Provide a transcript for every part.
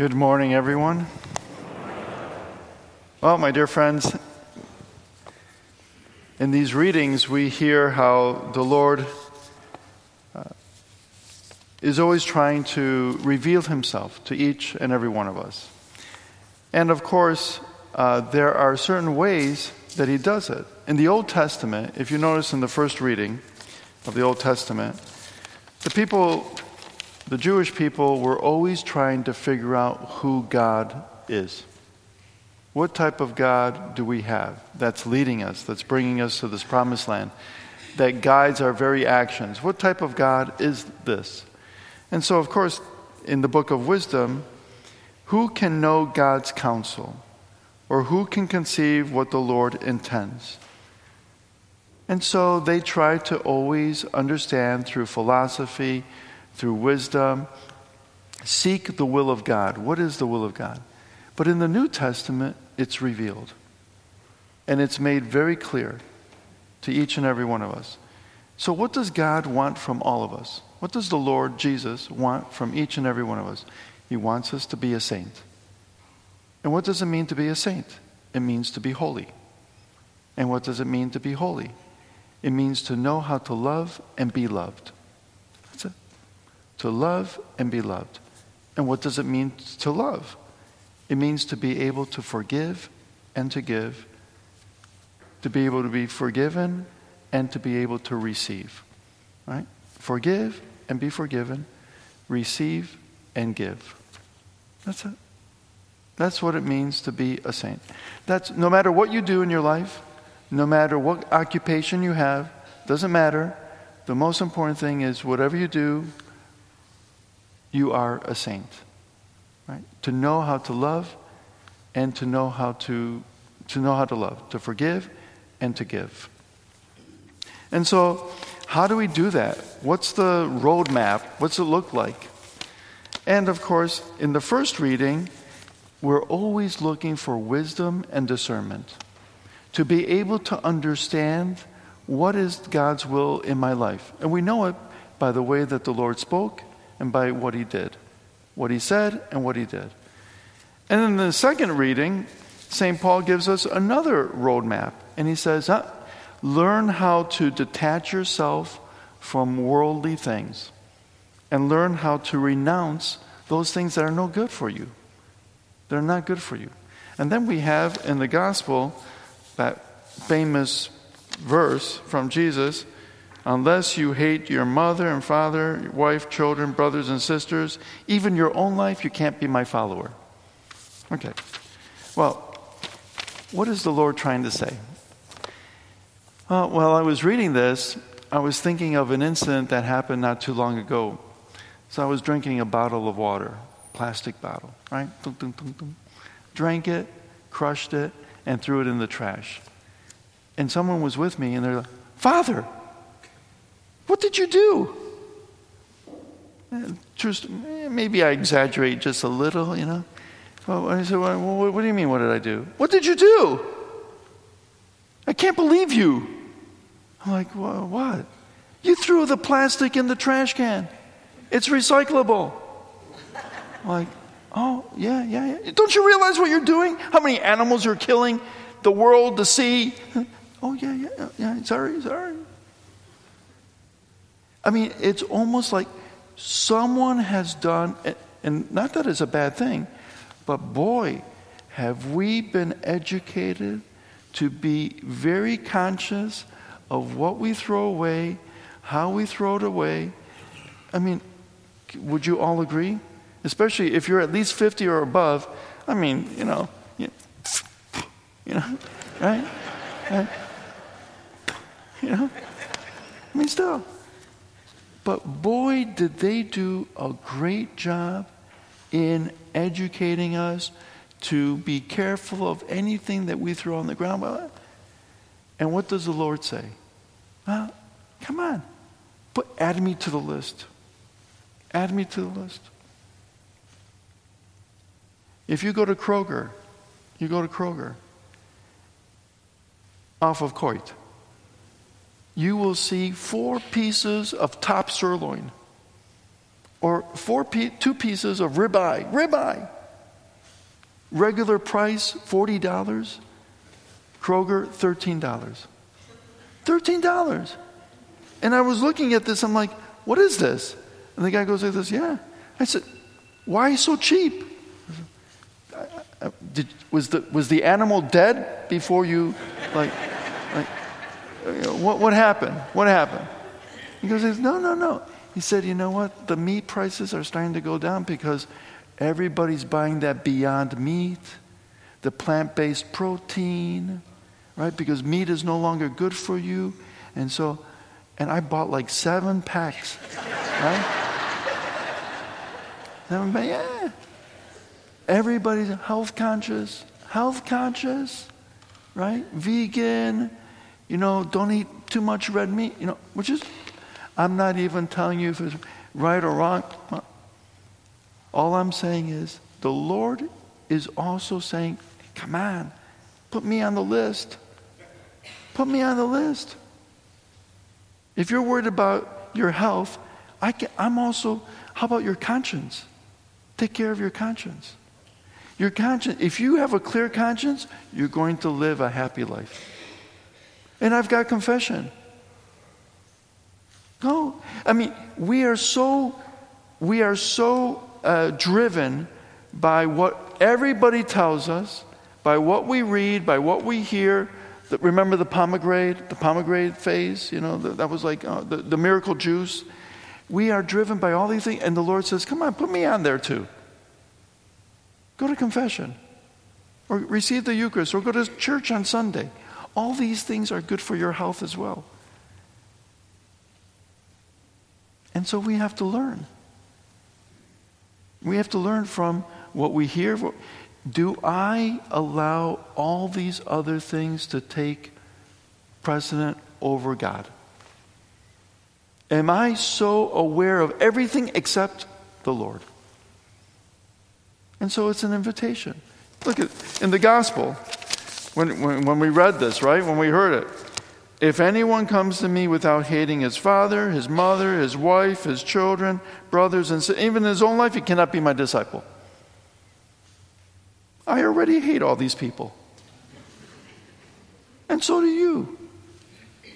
Good morning, everyone. Well, my dear friends, in these readings, we hear how the Lord uh, is always trying to reveal himself to each and every one of us. And of course, uh, there are certain ways that he does it. In the Old Testament, if you notice in the first reading of the Old Testament, the people the Jewish people were always trying to figure out who God is. What type of God do we have that's leading us, that's bringing us to this promised land, that guides our very actions? What type of God is this? And so, of course, in the book of wisdom, who can know God's counsel? Or who can conceive what the Lord intends? And so they try to always understand through philosophy, through wisdom. Seek the will of God. What is the will of God? But in the New Testament, it's revealed. And it's made very clear to each and every one of us. So, what does God want from all of us? What does the Lord Jesus want from each and every one of us? He wants us to be a saint. And what does it mean to be a saint? It means to be holy. And what does it mean to be holy? It means to know how to love and be loved to love and be loved. And what does it mean to love? It means to be able to forgive and to give, to be able to be forgiven and to be able to receive. Right? Forgive and be forgiven, receive and give. That's it. That's what it means to be a saint. That's no matter what you do in your life, no matter what occupation you have, doesn't matter. The most important thing is whatever you do, you are a saint. Right? To know how to love and to know how to to know how to love, to forgive and to give. And so, how do we do that? What's the roadmap? What's it look like? And of course, in the first reading, we're always looking for wisdom and discernment to be able to understand what is God's will in my life. And we know it by the way that the Lord spoke and by what he did. What he said and what he did. And in the second reading, St. Paul gives us another roadmap. And he says, huh, learn how to detach yourself from worldly things and learn how to renounce those things that are no good for you. They're not good for you. And then we have in the gospel that famous verse from Jesus Unless you hate your mother and father, your wife, children, brothers and sisters, even your own life, you can't be my follower. Okay. Well, what is the Lord trying to say? Uh, while I was reading this, I was thinking of an incident that happened not too long ago. So I was drinking a bottle of water, plastic bottle, right? Dum, dum, dum, Drank it, crushed it, and threw it in the trash. And someone was with me, and they're like, Father, what did you do? Eh, just, eh, maybe I exaggerate just a little, you know. Well, I said, well, what do you mean, what did I do? What did you do? I can't believe you. I'm like, well, what? You threw the plastic in the trash can. It's recyclable. I'm like, oh, yeah, yeah, yeah. Don't you realize what you're doing? How many animals you're killing? The world, the sea. Oh, yeah, yeah, yeah. Sorry, sorry. I mean, it's almost like someone has done, and not that it's a bad thing, but boy, have we been educated to be very conscious of what we throw away, how we throw it away. I mean, would you all agree? Especially if you're at least 50 or above. I mean, you know, you, know, right? right? You know? I mean, still. But boy, did they do a great job in educating us to be careful of anything that we throw on the ground. And what does the Lord say? Well, come on, put add me to the list. Add me to the list. If you go to Kroger, you go to Kroger off of Coit you will see four pieces of top sirloin or four two pieces of ribeye, ribeye, Regular price, $40. Kroger, $13. $13. And I was looking at this, I'm like, what is this? And the guy goes like this, yeah. I said, why so cheap? Did, was, the, was the animal dead before you, like what, what happened? What happened? He goes, no, no, no. He said, you know what? The meat prices are starting to go down because everybody's buying that beyond meat, the plant based protein, right? Because meat is no longer good for you. And so, and I bought like seven packs, right? seven yeah. Everybody's health conscious, health conscious, right? Vegan, you know, don't eat too much red meat, you know, which is, I'm not even telling you if it's right or wrong. All I'm saying is the Lord is also saying, come on, put me on the list. Put me on the list. If you're worried about your health, I can, I'm also, how about your conscience? Take care of your conscience. Your conscience, if you have a clear conscience, you're going to live a happy life. And I've got confession. No, I mean, we are so, we are so uh, driven by what everybody tells us, by what we read, by what we hear, remember the pomegranate, the pomegranate phase? You know, that was like uh, the, the miracle juice. We are driven by all these things, and the Lord says, Come on, put me on there too. Go to confession, or receive the Eucharist, or go to church on Sunday. All these things are good for your health as well. And so we have to learn. We have to learn from what we hear. Do I allow all these other things to take precedent over God? Am I so aware of everything except the Lord? And so it's an invitation. Look at in the gospel, when, when, when we read this, right? When we heard it. If anyone comes to me without hating his father, his mother, his wife, his children, brothers, and even his own life, he cannot be my disciple. I already hate all these people. And so do you.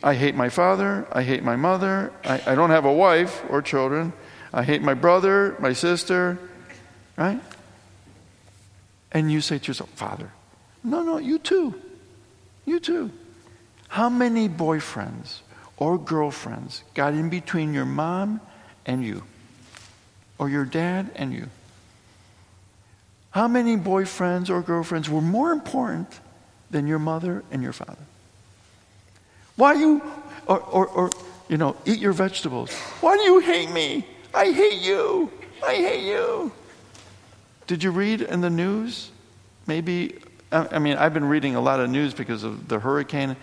I hate my father. I hate my mother. I, I don't have a wife or children. I hate my brother, my sister, right? And you say to yourself, Father, no, no, you too. You too. How many boyfriends or girlfriends got in between your mom and you? Or your dad and you? How many boyfriends or girlfriends were more important than your mother and your father? Why you, or, or, or, you know, eat your vegetables? Why do you hate me? I hate you. I hate you. Did you read in the news? Maybe, I mean, I've been reading a lot of news because of the hurricane.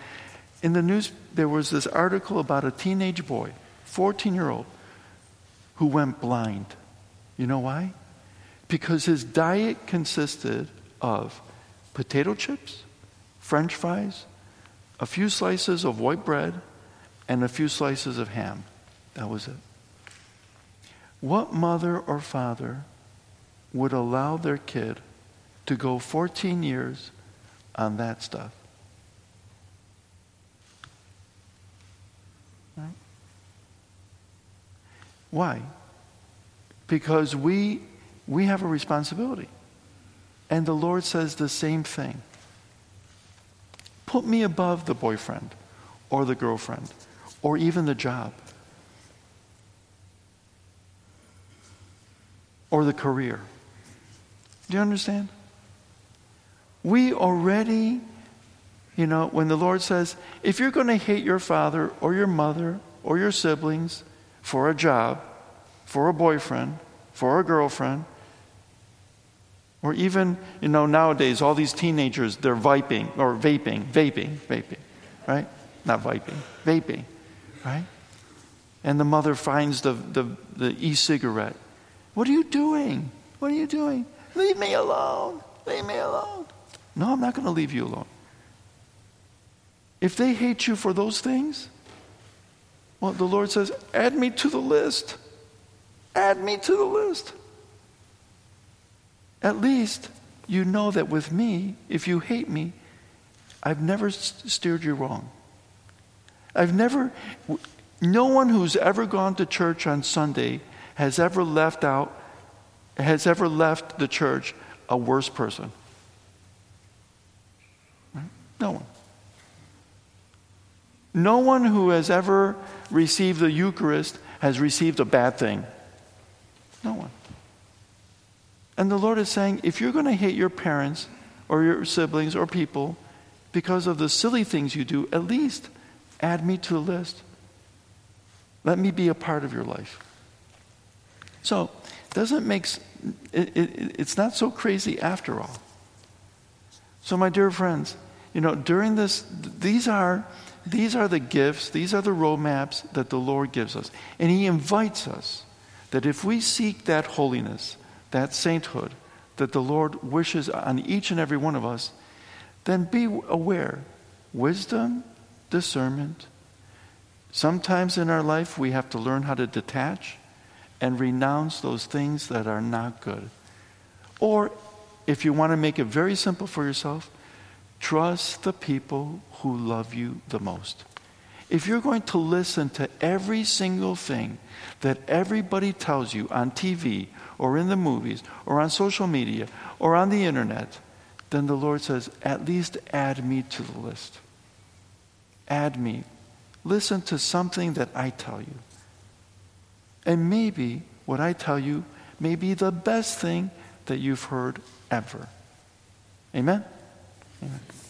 In the news, there was this article about a teenage boy, 14 year old, who went blind. You know why? because his diet consisted of potato chips, french fries, a few slices of white bread, and a few slices of ham. That was it. What mother or father would allow their kid to go 14 years on that stuff? Right? Why? Because we we have a responsibility. And the Lord says the same thing. Put me above the boyfriend or the girlfriend or even the job or the career. Do you understand? We already, you know, when the Lord says, if you're going to hate your father or your mother or your siblings for a job, for a boyfriend, for a girlfriend, or even, you know, nowadays, all these teenagers, they're vaping or vaping, vaping, vaping, right? Not vaping, vaping, right? And the mother finds the, the, the e cigarette. What are you doing? What are you doing? Leave me alone. Leave me alone. No, I'm not going to leave you alone. If they hate you for those things, well, the Lord says, add me to the list. Add me to the list. At least you know that with me, if you hate me, I've never steered you wrong. I've never, no one who's ever gone to church on Sunday has ever left out, has ever left the church a worse person. No one. No one who has ever received the Eucharist has received a bad thing. No one. And the Lord is saying if you're going to hate your parents or your siblings or people because of the silly things you do, at least add me to the list. Let me be a part of your life. So, doesn't make it, it, it's not so crazy after all. So, my dear friends, you know, during this, these are these are the gifts, these are the roadmaps that the Lord gives us, and He invites us that if we seek that holiness, that sainthood that the Lord wishes on each and every one of us, then be aware. Wisdom, discernment. Sometimes in our life, we have to learn how to detach and renounce those things that are not good. Or, if you want to make it very simple for yourself, trust the people who love you the most. If you're going to listen to every single thing that everybody tells you on TV or in the movies or on social media or on the internet, then the Lord says, at least add me to the list. Add me. Listen to something that I tell you. And maybe what I tell you may be the best thing that you've heard ever. Amen? Amen.